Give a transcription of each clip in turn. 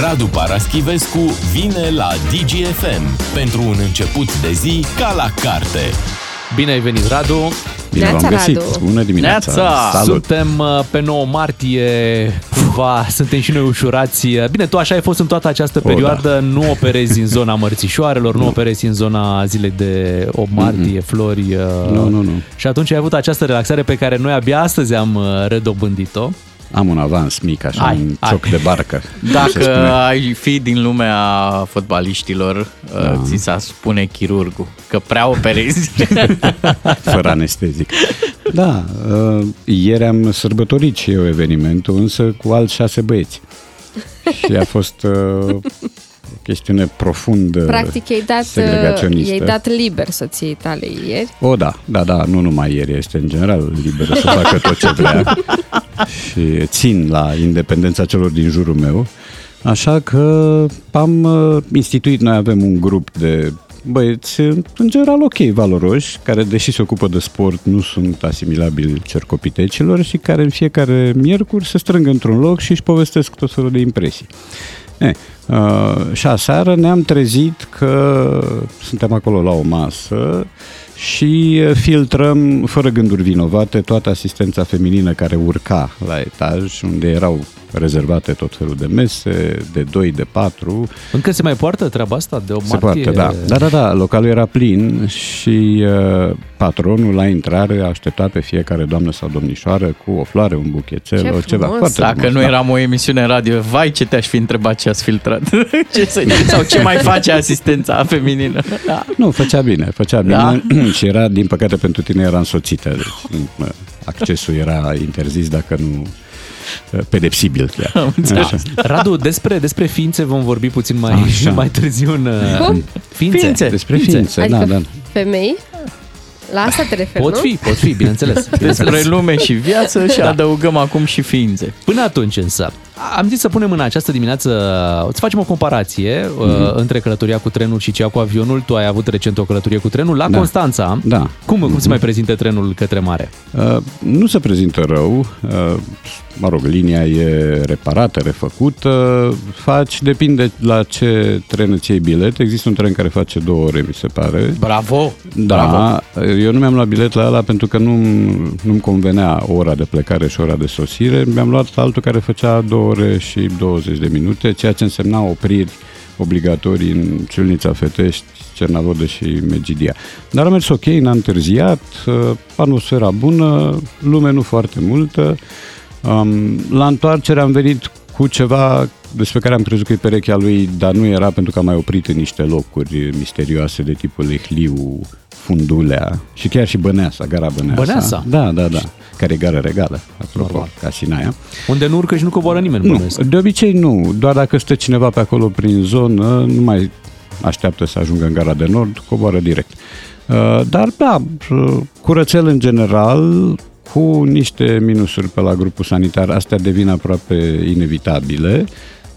Radu Paraschivescu vine la DGFM pentru un început de zi ca la carte. Bine ai venit, Radu! Bine Neața, v-am găsit! Radu. Bună dimineața! Neața! Salut! Suntem uh, pe 9 martie, cumva suntem și noi ușurați. Bine, tu așa ai fost în toată această O, perioadă, nu operezi în zona mărțișoarelor, nu operezi în zona zilei de 8 martie, flori. uh, Nu, nu, nu. Și atunci ai avut această relaxare pe care noi abia astăzi am uh, redobândit-o. Am un avans mic, așa, Hai, un hai. cioc de barcă. se Dacă spune. ai fi din lumea fotbaliștilor, da. ți s-a spune chirurgul că prea operezi. Fără anestezic. Da, uh, ieri am sărbătorit și eu evenimentul, însă cu alți șase băieți. Și a fost uh, o chestiune profund Practic, i-ai dat, segregaționistă. i-ai dat liber soției tale ieri. O, da, da, da, nu numai ieri, este în general liberă să facă tot ce vrea și țin la independența celor din jurul meu. Așa că am uh, instituit, noi avem un grup de băieți, în general ok, valoroși, care deși se ocupă de sport, nu sunt asimilabili cercopitecilor și care în fiecare miercuri se strâng într-un loc și își povestesc tot felul de impresii. E, uh, și aseară ne-am trezit că suntem acolo la o masă și filtrăm fără gânduri vinovate toată asistența feminină care urca la etaj, unde erau rezervate tot felul de mese, de 2, de 4. Încă se mai poartă treaba asta de 8 Se martie? poate, da. Da, da, da, localul era plin și uh, patronul la intrare aștepta pe fiecare doamnă sau domnișoară cu o floare, un buchețel, Ce o ceva. frumos! Foarte Dacă frumos, nu da. eram o emisiune radio, vai ce te-aș fi întrebat ce ați filtrat. ce să, sau ce mai face asistența feminină. Da. Nu, făcea bine, făcea bine Da? și era, din păcate pentru tine, era însoțită. Deci, mă, accesul era interzis dacă nu uh, pedepsibil chiar. Am înțeles. Așa. Radu, despre, despre ființe vom vorbi puțin mai, Așa. mai târziu în... uh, Cum? Ființe. Ființe. Despre ființe, Adică da, da. femei? La asta te referi, Pot nu? fi, pot fi, bineînțeles. Despre lume și viață și Da. adăugăm acum și ființe. Până atunci însă, am zis să punem în această dimineață, să facem o comparație Mhm. uh, între călătoria cu trenul și cea cu avionul. Tu ai avut recent o călătorie cu trenul la Da. Constanța. Da. Cum, cum se mai prezintă trenul către mare? Uh, nu se prezintă rău, uh, mă rog, linia e reparată, refăcută, faci, depinde la ce tren îți iei bilet. Există un tren care face două ore, mi se pare. Bravo! Da, Bravo. Eu nu mi-am luat bilet la ăla pentru că nu, nu-mi convenea ora de plecare și ora de sosire. Mi-am luat altul care făcea 2 ore și 20 de minute, ceea ce însemna opriri obligatorii în Ciulnița Fetești, Cernavodă și Megidia. Dar a mers ok, n-a întârziat, uh, atmosfera bună, lume nu foarte multă. Um, la întoarcere am venit cu ceva despre care am crezut că e perechea lui, dar nu era pentru că am mai oprit în niște locuri misterioase de tipul Lehliu, Fundulea și chiar și Băneasa, gara Băneasa. Băneasa? Da, da, da. Care e gară regală, apropo, Normal. ca Sinaia. Unde nu urcă și nu coboară nimeni, Nu, bănuiesc. de obicei nu. Doar dacă stă cineva pe acolo prin zonă, nu mai așteaptă să ajungă în gara de nord, coboară direct. Uh, Dar, da, uh, curățel în general, cu niște minusuri pe la grupul sanitar, astea devin aproape inevitabile,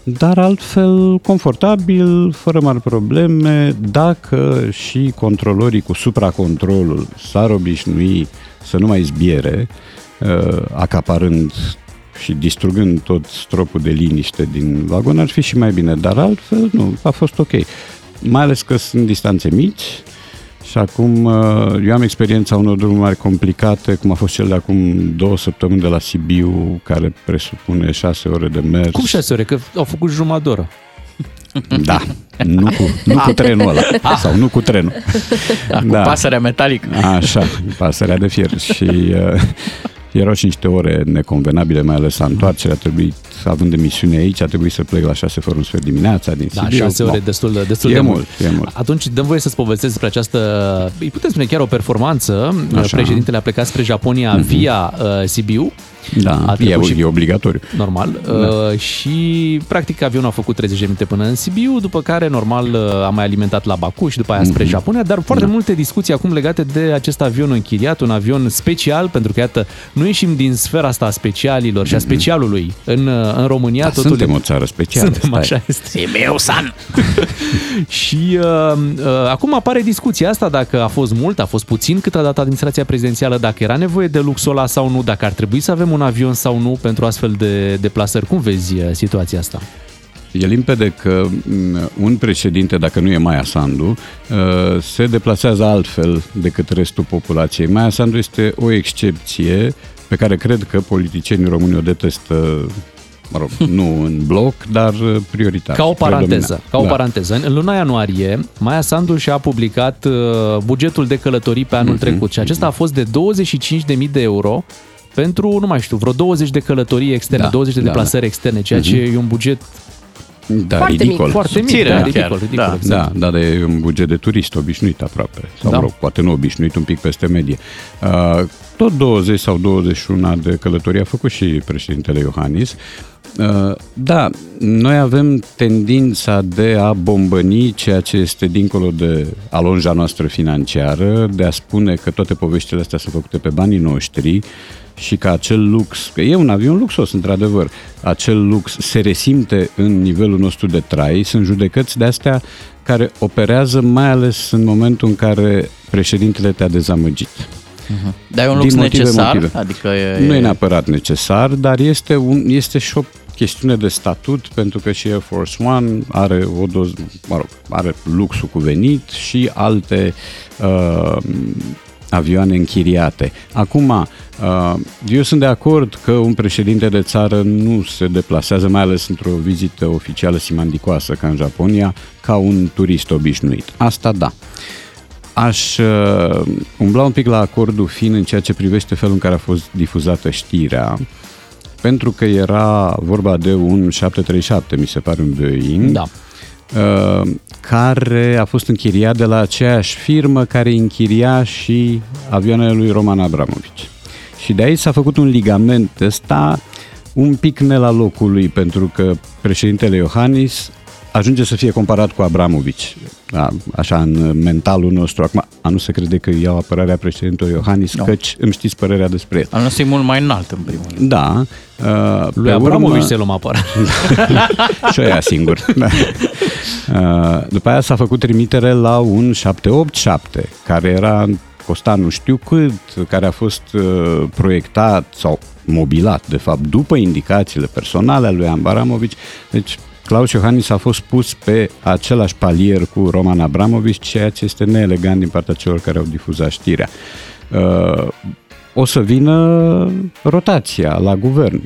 dar altfel confortabil, fără mari probleme, dacă și controlorii cu supracontrolul s-ar obișnui să nu mai zbiere, uh, acaparând și distrugând tot stropul de liniște din vagon, ar fi și mai bine, dar altfel nu, a fost ok. Mai ales că sunt distanțe mici și acum uh, eu am experiența unor drumuri mari complicate, cum a fost cel de acum două săptămâni de la Sibiu, care presupune șase ore de mers. Cum șase ore? Că au făcut jumătate de oră. Da, nu cu, nu cu trenul ăla, sau nu cu trenul. Da, cu pasărea metalică. Așa, pasărea de fier. Și uh, erau și niște ore neconvenabile, mai ales la întoarcere. A trebuit, având emisiune aici, a trebuit să plec la 6 fără un sfert dimineața din Da, Sibiu. șase ore No. destul de, destul E de mult, e mult. Atunci dăm voie să-ți povestesc despre această, îi putem spune chiar o performanță. Așa. Președintele a plecat spre Japonia Mhm. via uh, Sibiu. Da, A e, trecut și- e obligatoriu. normal. Da. Uh, și practic avionul a făcut 30 de minute până în Sibiu, după care normal uh, a mai alimentat la Baku și după aia spre Japonia, dar foarte Da. multe discuții acum legate de acest avion închiriat, un avion special, pentru că iată, nu ieșim din sfera asta a specialilor și a specialului. În, uh, în România Da, totul suntem e... o țară specială. Suntem, stai. așa este. E meu san! Și uh, uh, acum apare discuția asta dacă a fost mult, a fost puțin cât a dat administrația prezidențială, dacă era nevoie de luxul ăla sau nu, dacă ar trebui să avem un avion sau nu pentru astfel de deplasări. Cum vezi uh, situația asta? E limpede că m, un președinte, dacă nu e Maia Sandu, uh, se deplasează altfel decât restul populației. Maia Sandu este o excepție pe care cred că politicienii români o detestă mă rog, nu în bloc, dar uh, prioritar. Ca o paranteză, predominant. ca o Da. paranteză. În luna ianuarie, Maia Sandu și-a publicat uh, bugetul de călătorii pe anul Mhm, trecut și acesta a fost de 25.000 de euro pentru, nu mai știu, vreo 20 de călătorii externe, Da, 20 de da, deplasări externe, ceea ce e un buget Da, Foarte mic. ridicol. foarte mic, Subțire, da, chiar, ridicol, ridicol, da. exact. Da, dar e un buget de turist obișnuit aproape. Sau, Da. mă rog, poate nu obișnuit, un pic peste medie. Uh, tot 20 sau 21 de călătorii a făcut și președintele Iohannis. Uh, da, noi avem tendința de a bombăni ceea ce este dincolo de alonja noastră financiară, de a spune că toate poveștile astea sunt făcute pe banii noștri și că acel lux, că e un avion luxos, într-adevăr, acel lux se resimte în nivelul nostru de trai, sunt judecăți de astea care operează mai ales în momentul în care președintele te-a dezamăgit. Dar e un lux Din motive, necesar? motive. Adică e, Nu e neapărat necesar, dar este, un, este și o chestiune de statut, pentru că și Air Force One are o doză, mă rog, are luxul cuvenit și alte uh, avioane închiriate. Acum, uh, eu sunt de acord că un președinte de țară nu se deplasează, mai ales într-o vizită oficială simandicoasă ca în Japonia, ca un turist obișnuit. Asta da. Aș uh, umbla un pic la acordul fin în ceea ce privește felul în care a fost difuzată știrea, pentru că era vorba de un 737, mi se pare un Boeing, Da. uh, care a fost închiriat de la aceeași firmă care închiria și avioanele lui Roman Abramovici. Și de aici s-a făcut un ligament ăsta un pic ne la locul lui, pentru că președintele Iohannis ajunge să fie comparat cu Abramovici, da, așa în mentalul nostru. Acum, a nu se crede că iau apărarea președintelui Iohannis, Nu. căci îmi știți părerea despre el. Al nostru e mult mai înalt, în primul rând. Da. Uh, Lui Abramovici se luăm apărare. și ăia singur. Da. Uh, După aia s-a făcut trimitere la un 787, care era costa nu știu cât, care a fost uh, proiectat sau mobilat, de fapt, după indicațiile personale ale lui Abramovici. Deci, Claus Iohannis a fost pus pe același palier cu Roman Abramovici, ceea ce este neelegant din partea celor care au difuzat știrea. Uh, o să vină rotația la guvern.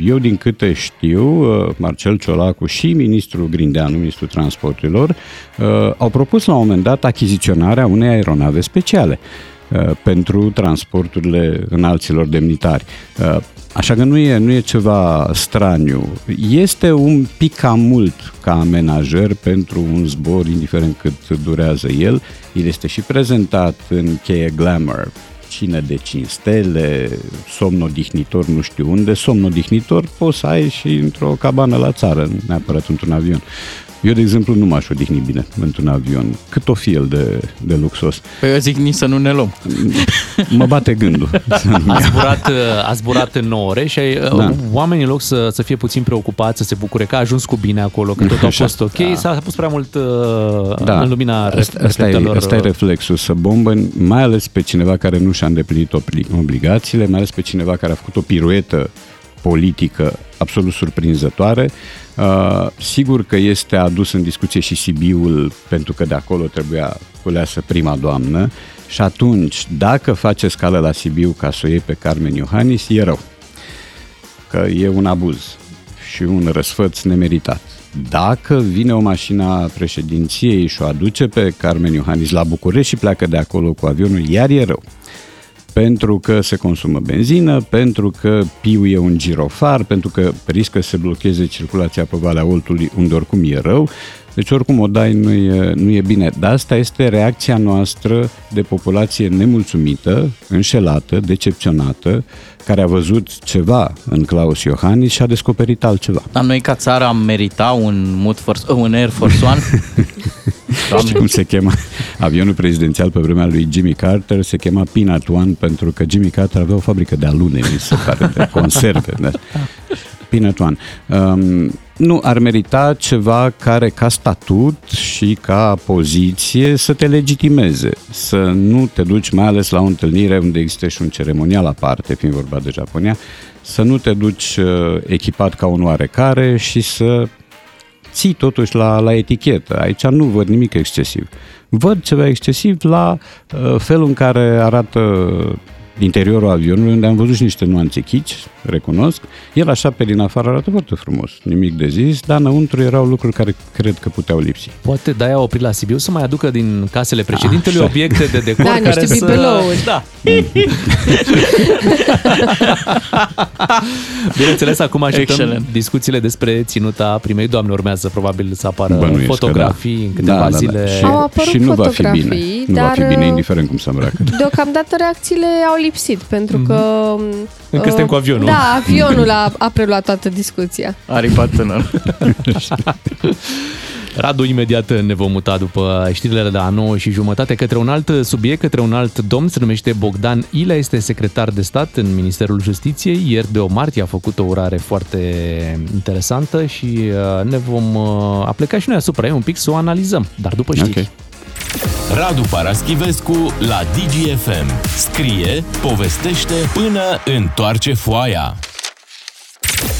Eu, din câte știu, uh, Marcel Ciolacu și ministrul Grindeanu, ministrul transporturilor, uh, au propus la un moment dat achiziționarea unei aeronave speciale uh, pentru transporturile înalților demnitari. Uh, Așa că nu e, nu e ceva straniu. Este un pic cam mult ca amenajer pentru un zbor, indiferent cât durează el. El este și prezentat în cheie Glamour, cine de 5 stele, somn odihnitor nu știu unde, somn odihnitor poți să ai și într-o cabană la țară, nu neapărat într-un avion. Eu, de exemplu, nu m-aș odihni bine într-un avion, cât o fi el de, de luxos. Păi eu zic nici să nu ne luăm. Mă bate gândul. A zburat, uh, a zburat în 9 ore și da. Da. oamenii în loc să, să fie puțin preocupați, să se bucure că a ajuns cu bine acolo, că tot a Așa. fost ok, da. s-a pus prea mult uh, da. în lumina asta, asta, e, reflectelor. asta e reflexul, să bombă mai ales pe cineva care nu și-a îndeplinit obli- obligațiile, mai ales pe cineva care a făcut o piruetă politică absolut surprinzătoare. Uh, sigur că este adus în discuție și Sibiul, pentru că de acolo trebuia culeasă prima doamnă și atunci, dacă face scală la Sibiu ca să o iei pe Carmen Iohannis, e rău. Că e un abuz și un răsfăț nemeritat. Dacă vine o mașină a președinției și o aduce pe Carmen Iohannis la București și pleacă de acolo cu avionul, iar e rău pentru că se consumă benzină, pentru că piu e un girofar, pentru că riscă să se blocheze circulația pe Valea Oltului, unde oricum e rău. Deci oricum o dai nu e, nu e bine. Dar asta este reacția noastră de populație nemulțumită, înșelată, decepționată, care a văzut ceva în Claus Iohannis și a descoperit altceva. Dar noi ca țară am merita un, Mood Force, un Air Force One? Știi cum se chema avionul prezidențial pe vremea lui Jimmy Carter? Se chema Peanut One pentru că Jimmy Carter avea o fabrică de alune, mi se pare, de conserve. Da. Peanut One. Um, nu, ar merita ceva care ca statut și ca poziție să te legitimeze, să nu te duci mai ales la o întâlnire unde există și un ceremonial aparte, fiind vorba de Japonia, să nu te duci uh, echipat ca un oarecare și să ții totuși la, la etichetă. Aici nu văd nimic excesiv. Văd ceva excesiv la uh, felul în care arată interiorul avionului, unde am văzut și niște nuanțe chici, recunosc. El așa pe din afară arată foarte frumos, nimic de zis, dar înăuntru erau lucruri care cred că puteau lipsi. Poate de-aia a oprit la Sibiu să mai aducă din casele președintelui Așa. obiecte de decor Da, care niște să... bibelouri. Da. Bineînțeles, acum așteptăm Excelent. discuțiile despre ținuta primei doamne. Urmează probabil să apară Bănuiesc că fotografii în câteva da, da, zile. Da, și, Au apărut și nu va fi fotografii, bine. Nu va dar, fi bine, uh, indiferent cum se îmbracă. Deocamdată reacțiile au lipsit, pentru că... Încă uh, suntem cu avionul. Da, avionul a, a preluat toată discuția. Aripa tânăr. Radu, imediat ne vom muta după știrile de la 9 și jumătate către un alt subiect, către un alt domn, se numește Bogdan Ilea, este secretar de stat în Ministerul Justiției. Ieri de o martie a făcut o urare foarte interesantă și uh, ne vom uh, apleca și noi asupra ei un pic să o analizăm, dar după știri. Ok. Radu Paraschivescu la DGFM. Scrie, povestește până întoarce foaia.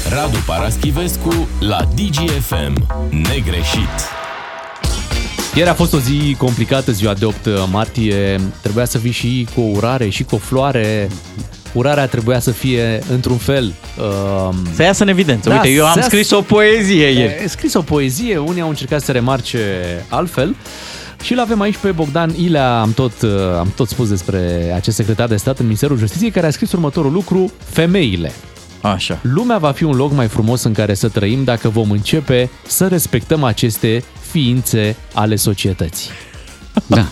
Radu Paraschivescu la DGFM. Negreșit. Ieri a fost o zi complicată, ziua de 8 martie. Trebuia să vii și cu o urare și cu o floare. Urarea trebuia să fie într-un fel. Uh, Să iasă în evidență. Da, Uite, eu să am iasă- scris o poezie ieri. E scris o poezie, unii au încercat să remarce altfel. Și îl avem aici pe Bogdan Ilea, am tot, uh, am tot spus despre acest secretar de stat în Ministerul Justiției, care a scris următorul lucru, femeile. Așa. Lumea va fi un loc mai frumos în care să trăim dacă vom începe să respectăm aceste ființe ale societății. Da.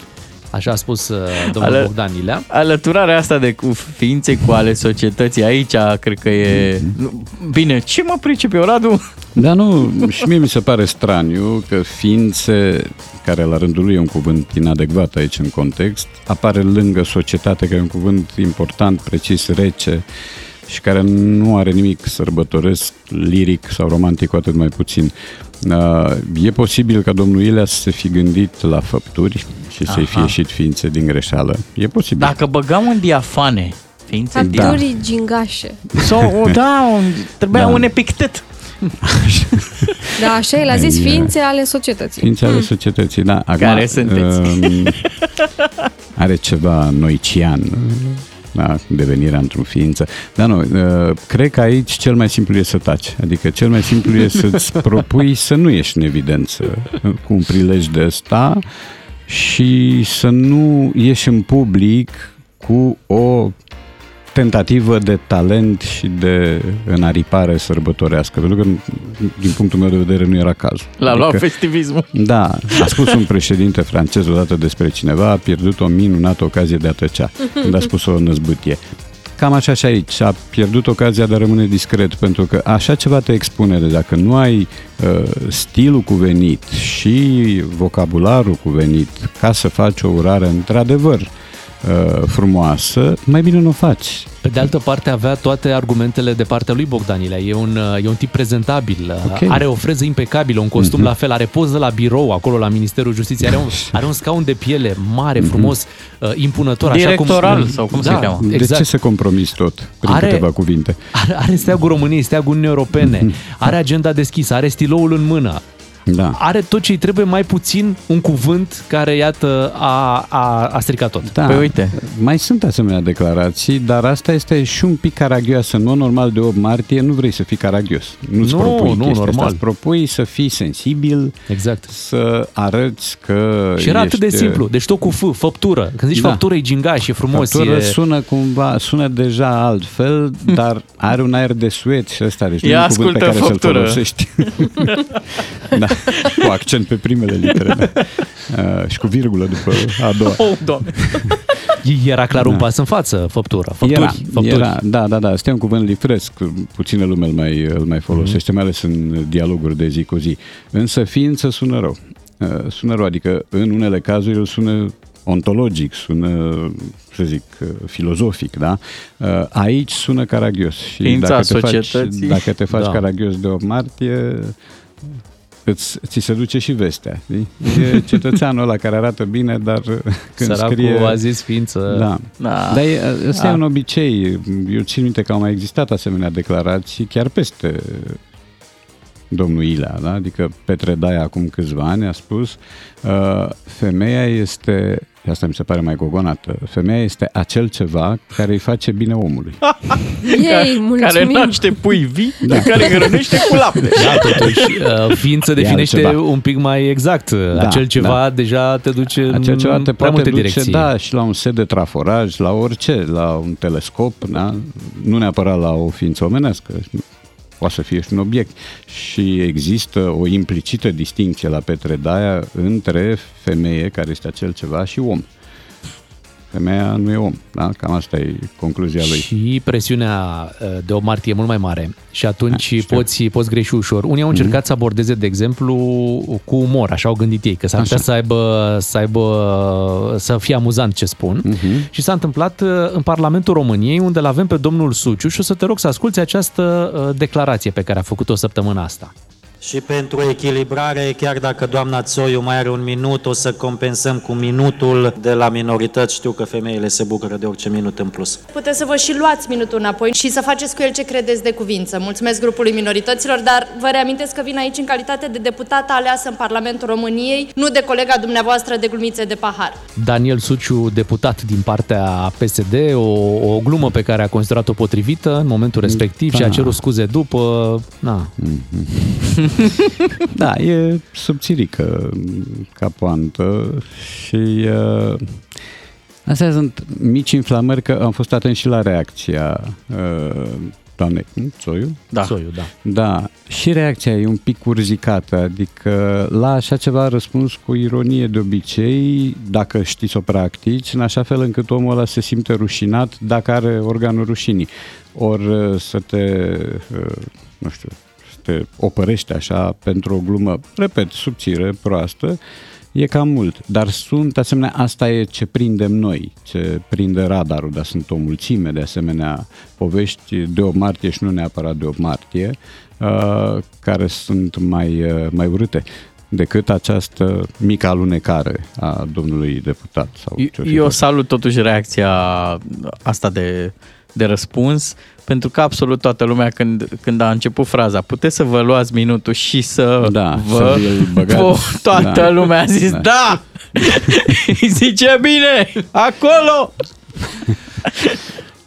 Așa a spus uh, domnul Ale- Bogdan Ilea. Alăturarea asta de cu ființe cu ale societății aici, cred că e... Nu, Bine, ce mă pricep eu, Radu? Dar nu, și mie mi se pare straniu că ființe, care la rândul lui e un cuvânt inadecvat aici în context, apare lângă societate, care e un cuvânt important, precis, rece și care nu are nimic sărbătoresc, liric sau romantic, cu atât mai puțin. Uh, E posibil ca domnul Ilea să se fi gândit la făpturi și să-i fie Aha. ieșit ființe din greșeală. E posibil. Dacă băgam în diafane ființe din... Facturii gingașe. Sau, o- da, un, trebuia Da. un epictet. Da, așa el a zis Ai, ființe ale societății. Ființe ale societății, da. Acum, Care sunteți? um, are ceva noician, da, devenirea într-o ființă. Dar nu, uh, cred că aici cel mai simplu e să taci. Adică cel mai simplu e să-ți propui să nu ieși în evidență uh, cu un prilej de ăsta și să nu ieși în public cu o tentativă de talent și de înaripare sărbătorească, pentru că din punctul meu de vedere nu era cazul. L-a luat festivismul. Da, a spus un președinte francez odată despre cineva, a pierdut o minunată ocazie de a tăcea, când a spus o năzbâtie. Cam așa și aici, a pierdut ocazia de a rămâne discret, pentru că așa ceva te expune, de dacă nu ai uh, stilul cuvenit și vocabularul cuvenit ca să faci o urare într-adevăr uh, frumoasă, mai bine nu o faci. Pe de altă parte avea toate argumentele de partea lui Bogdan Ilea. E un, uh, e un tip prezentabil, Ok. are o freză impecabilă, un costum la fel, are poză la birou acolo la Ministerul Justiției, are un, are un scaun de piele mare, frumos, uh, impunător. Directoral, așa cum, sau cum da, se cheamă. De Exact. ce să compromis tot prin Are- câteva cuvinte? Are, are steagul României, steagul Uniunii Europene, are agenda deschisă, are stiloul în mână, Da. are tot ce îi trebuie, mai puțin un cuvânt care, iată, a, a, a stricat tot. Da. Păi uite. Mai sunt asemenea declarații, dar asta este și un pic caragioasă. În mod normal, de 8 martie nu vrei să fii caragios. Nu-ți Nu, propui nu, chestia normal. Asta. Îți propui să fii sensibil, Exact. să arăți că Și era atât de ești, simplu. Deci tot cu F, făptură. Când zici Da. făptură e gingaș, e frumos. Făptură e... sună cumva, sună deja altfel, dar are un aer de suet și ăsta, deci nu Ia e un cuvânt pe ascultă care să-l făptură. folosești. da, cu accent pe primele litere, da. Uh, și cu virgulă după a doua. Oh, doamne. Era clar un Da. pas în față, făptură. Făpturi, Era, făpturi. era, da, da, da, este un cuvânt livresc, puțină lume îl mai, îl mai folosește, mai ales în dialoguri de zi cu zi. Însă ființă sună rău. Uh, Sună rău, adică în unele cazuri îl sună ontologic, sună, să zic, uh, filozofic, da? Uh, Aici sună caragios. Și Ființa dacă te, faci, societății. dacă te faci Da. caragios de 8 martie, îți, ți se duce și vestea. Știi? E cetățeanul ăla care arată bine, dar uh, când Săracul scrie... a zis ființă... Da. Da. Dar e, ăsta Da. e un obicei. Eu țin minte că au mai existat asemenea declarații chiar peste domnul Ilea, da? adică Petre Daia acum câțiva ani a spus uh, femeia este, asta mi se pare mai gogonată, femeia este acel ceva care îi face bine omului. Ei, mulțumim. Care naște pui vii, da. care hrănește cu lapte. Da, totuși, uh, fiind se definește altceva. un pic mai exact. Acel ceva da. deja te duce în Acel ceva te prea poate multe duce, direcții. da, și la un set de traforaj, la orice, la un telescop, da? nu neapărat la o ființă omenească, poate să fie și un obiect. Și există o implicită distinție la Petre Daia între femeie, care este acel ceva, și om. Femeia nu e om, da? Cam asta e concluzia lui. Și presiunea uh, de o martie e mult mai mare și atunci Da, știu. poți, poți greși ușor. Unii au încercat să abordeze, de exemplu, cu umor, așa au gândit ei, că s-ar putea Așa. să aibă, să aibă, să fie amuzant ce spun. Mhm. Și s-a întâmplat uh, în Parlamentul României, unde l avem pe domnul Suciu și o să te rog să asculți această uh, declarație pe care a făcut-o săptămâna asta. Și pentru echilibrare, chiar dacă doamna Țoiu mai are un minut, o să compensăm cu minutul de la minorități. Știu că femeile se bucură de orice minut în plus. Puteți să vă și luați minutul înapoi și să faceți cu el ce credeți de cuvință. Mulțumesc grupului minorităților, dar vă reamintesc că vin aici în calitate de deputată aleasă în Parlamentul României, nu de colega dumneavoastră de glumițe de pahar. Daniel Suciu, deputat din partea PSD, o, o glumă pe care a considerat-o potrivită în momentul respectiv și a Da. cerut scuze după. Na, Da, e subțirică ca poantă și uh, astea sunt mici inflamări, că am fost atent și la reacția uh, doamnei Țoiu. Da. Soiu, da. Da, și reacția e un pic urzicată, adică la așa ceva a răspuns cu ironie de obicei, dacă știți să o practici, în așa fel încât omul ăla se simte rușinat dacă are organul rușinii. Ori uh, să te, uh, nu știu, să te opărești așa pentru o glumă, repet, subțire, proastă, E cam mult, dar sunt, asemenea, asta e ce prindem noi, ce prinde radarul, dar sunt o mulțime de asemenea povești de o martie și nu neapărat de o martie, uh, care sunt mai, uh, mai urâte decât această mică alunecare a domnului deputat. Sau ce Eu salut totuși reacția asta de, de răspuns, pentru că absolut toată lumea când, când a început fraza, puteți să vă luați minutul și să Da, vă... să vi-l băgați. Vă- toată Da. lumea a zis, da! Da. da! Zice bine! Acolo!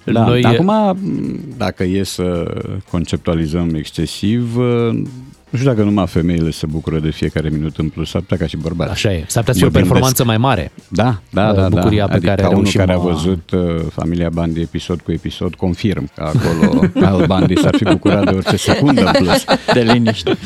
Da, Noi- Noi... Acum, dacă e să conceptualizăm excesiv, nu știu dacă numai femeile se bucură de fiecare minut în plus, s-ar putea ca și bărbați. Așa e. S-ar putea să fie o Mă gândesc. performanță mai mare. Da, da, da. bucuria da. pe care adică ca unul reușim care a a- văzut uh, Familia Bandi episod cu episod, confirm că acolo al Bandi s-ar fi bucurat de orice secundă în plus. De liniște.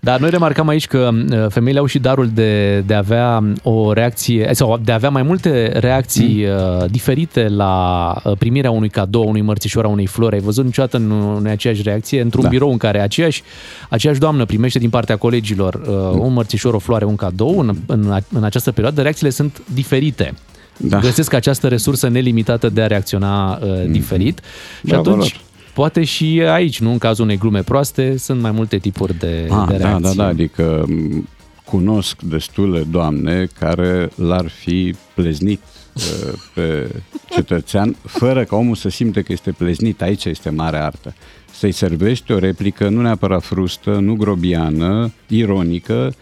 Dar noi remarcăm aici că uh, femeile au și darul de, de a avea o reacție, sau de a avea mai multe reacții mm. diferite la uh, primirea unui cadou, unui mărțișor, a unei flori. Ai văzut niciodată în, în aceeași reacție? Într-un da. Da. birou în care aceeași, aceeași doamnă primește din partea colegilor uh, un mărțișor, o floare, un cadou, în, în, în această perioadă reacțiile sunt diferite. Da. Găsesc această resursă nelimitată de a reacționa uh, diferit și Bravo atunci lor. poate și aici, nu în cazul unei glume proaste, sunt mai multe tipuri de, Ah, de da, reacții. da, da, adică m, cunosc destule doamne care l-ar fi pleznit uh, pe cetățean fără ca omul să simte că este pleznit. Aici este mare artă. Să-i servești o replică nu neapărat frustă, nu grobiană, ironică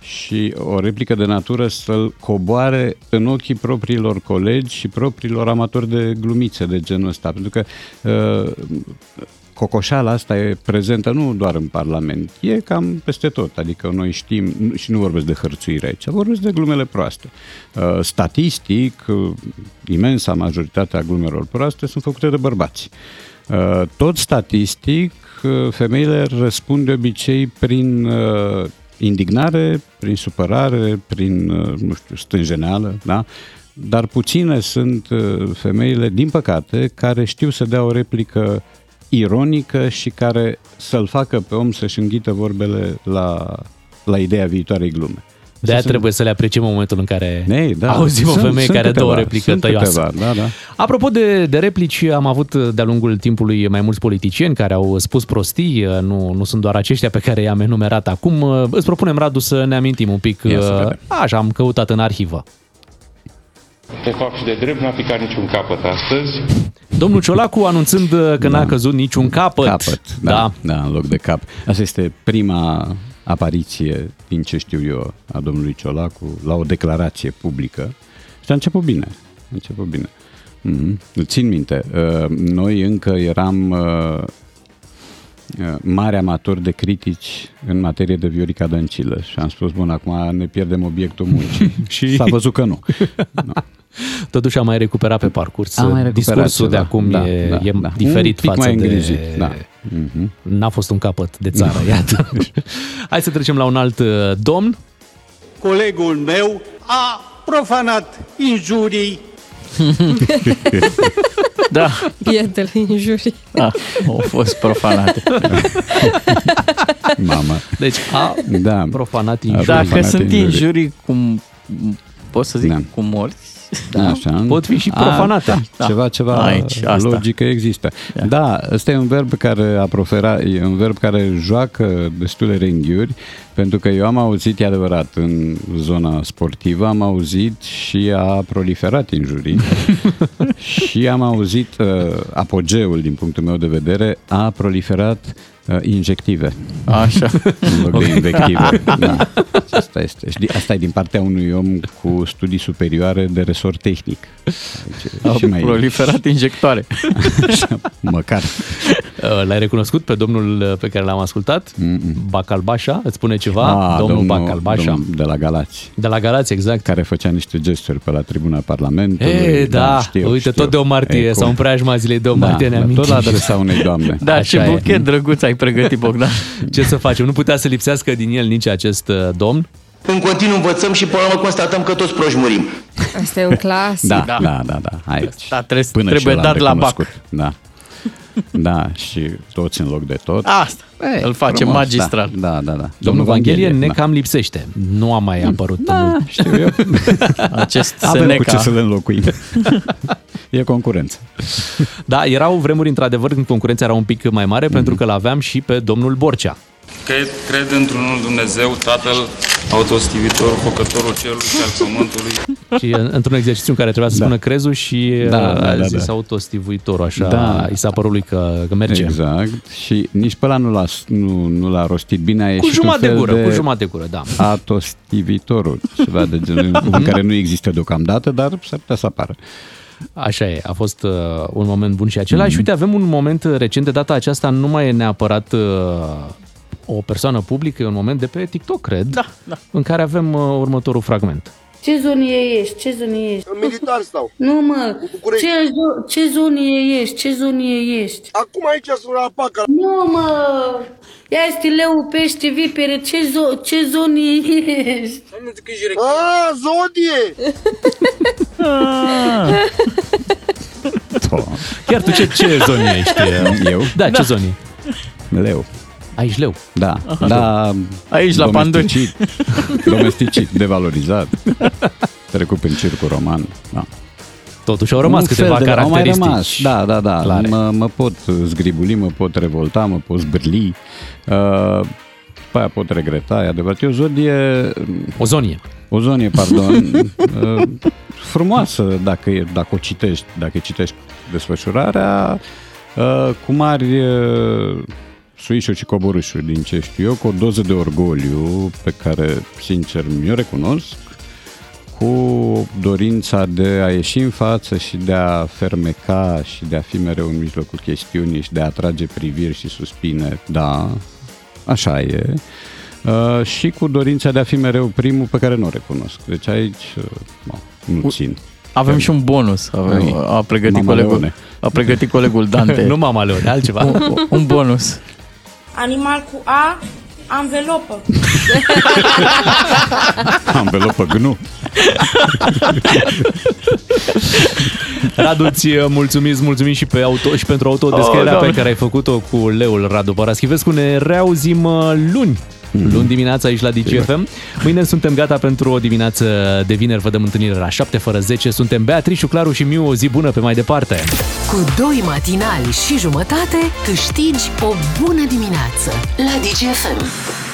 și o replică de natură să-l coboare în ochii propriilor colegi și propriilor amatori de glumițe de genul ăsta. Pentru că uh, cocoșala asta e prezentă nu doar în Parlament, e cam peste tot. Adică noi știm, nu- și nu vorbesc de hărțuire aici, vorbesc de glumele proaste. Uh, Statistic, uh, imensa majoritatea glumelor proaste sunt făcute de bărbați. Uh, Tot statistic, uh, femeile răspund de obicei prin uh, indignare, prin supărare, prin, uh, nu știu, stânjeneală, da? Dar puține sunt uh, femeile, din păcate, care știu să dea o replică ironică și care să-l facă pe om să-și înghită vorbele la, la ideea viitoarei glume. De aia Sunt- trebuie să le apreciem în momentul în care Nei, da. auzim o Sunt- femeie sunt care dă o câteva, replică sunt tăioasă. câteva, da, da. Apropo de, de replici, am avut de-a lungul timpului mai mulți politicieni care au spus prostii, nu, nu sunt doar aceștia pe care i-am enumerat acum. Îți propunem, Radu, să ne amintim un pic. Ia să vedem. Așa, am căutat în arhivă. De fapt și de drept n-a picat niciun capăt astăzi. Domnul Ciolacu anunțând că n-a căzut niciun capăt. Capăt, da, da, da, în loc de cap. Asta este prima apariție, din ce știu eu, a domnului Ciolacu la o declarație publică și a început bine. A început bine. Mm-hmm. Țin minte, uh, noi încă eram uh, uh, mari amatori de critici în materie de Viorica Dăncilă și am spus, bun, acum ne pierdem obiectul muncii. și s-a văzut că nu. no. Totuși a mai recuperat pe parcurs. A mai Discursul ceva. de acum da, e, da, e da. diferit un pic față mai îngrijit, de... da. Mm-hmm. N-a fost un capăt de țară, iată. Hai să trecem la un alt domn. Colegul meu a profanat injurii da. Bietele injurii. Da, au fost profanate. Mama. Deci a da. profanat injurii. Dacă sunt injurii, cum poți să zic, da. cu morți, da, așa. pot fi și profanate. A, da, Ceva, ceva Aici, asta. logică există. Da. da, ăsta e un verb care a profera, e un verb care joacă destule renghiuri, pentru că eu am auzit, e adevărat, în zona sportivă, am auzit și a proliferat injurii și am auzit uh, apogeul, din punctul meu de vedere, a proliferat uh, injective. Așa. În loc de invective. da. Asta este. Și asta e din partea unui om cu studii superioare de resort tehnic. Deci, și mai proliferat injectoare. Așa, măcar. Uh, l-ai recunoscut pe domnul uh, pe care l-am ascultat? Mm-mm. Bacalbașa? Îți spune ceva? A, domnul, domnul Bacalbașa. Domnul de la Galați. De la Galați, exact. Care făcea niște gesturi pe la tribuna Parlamentului. E, da, da știu, uite, știu. tot de o martie, e, sau în preajma zilei de o martie da, ne Tot la adresa unei doamne. Da, Așa ce buchet e. drăguț ai pregătit, Bogdan. Ce să facem? Nu putea să lipsească din el nici acest uh, domn. În continuu învățăm și până la urmă constatăm că toți proști murim. Asta e un clasic. Da, da, da, da, da. Aici. Da, trebuie, Până trebuie dat la bac. Da. Da, și toți în loc de tot. Asta, Ei, îl face frumos, magistral. Da, da, da. da. Domnul, Domnul Vanghelie ne da. cam lipsește. Nu a mai apărut. Da, știu eu. Acest Avem Seneca. cu ce să le înlocuim. e concurență. Da, erau vremuri într-adevăr când concurența era un pic mai mare, mm-hmm. pentru că l-aveam și pe domnul Borcea. Cred, cred într-unul Dumnezeu, Tatăl, autostivitor, făcătorul cerului și al pământului. și într-un exercițiu în care trebuia să da. spună crezul și da, da, da, zis da. autostivitor, așa da. i s-a părut lui că, că merge. Exact. Și nici pe ăla nu l-a, nu, nu l-a rostit bine. A cu jumătate de gură, de cu jumătate de gură, da. Autostivitorul, ceva de genul în care nu există deocamdată, dar s-ar putea să apară. Așa e, a fost uh, un moment bun și acela. Mm-hmm. Și uite, avem un moment recent, de data aceasta nu mai e neapărat uh, o persoană publică, e un moment de pe TikTok, cred, da, da. în care avem uh, următorul fragment. Ce zonie ești? Ce zonie ești? În militar stau. Nu, mă. Ce, ce zonie ești? Ce zonie ești? Acum aici sunt la paca. Nu, mă. Ia este leu, pește, vipere. Ce, zo- ce zonie ești? Nu zic că ești A, zodie! Chiar tu ce, ce zonie ești? Eu? Da, da. ce zonie? Leu. Aici leu. Da, Aha. da. Aici la panduri. Domesticit, devalorizat, trecut în circul roman. Da. Totuși au rămas Un câteva de, caracteristici. Au mai rămas, da, da, da. Mă, mă pot zgribuli, mă pot revolta, mă pot zbârli. Uh, pe aia pot regreta, e adevărat. E o zodie... O zonie. O zonie, pardon. uh, frumoasă dacă, e, dacă o citești, dacă citești desfășurarea, uh, cu mari uh, suișuri și coborâșuri, din ce știu eu, cu o doză de orgoliu pe care, sincer, mi-o recunosc, cu dorința de a ieși în față și de a fermeca și de a fi mereu în mijlocul chestiunii și de a atrage priviri și suspine, da, așa e. Uh, și cu dorința de a fi mereu primul pe care nu o recunosc. Deci aici uh, nu țin. Avem și un bonus. Avem, a, pregătit colegul, a pregătit colegul Dante. nu Mama Leone, altceva. un, un bonus. Animal cu A, anvelopă. anvelopă gnu. Radu, ți mulțumim, mulțumim și, pe auto, și pentru autodescrierea oh, pe care ai făcut-o cu leul Radu Paraschivescu. Ne reauzim uh, luni mm-hmm. luni dimineața aici la DGFM. Mâine suntem gata pentru o dimineață de vineri, vă dăm întâlnire la 7 fără 10. Suntem Beatrice, Claru și Miu, o zi bună pe mai departe. Cu doi matinali și jumătate câștigi o bună dimineață la DGFM.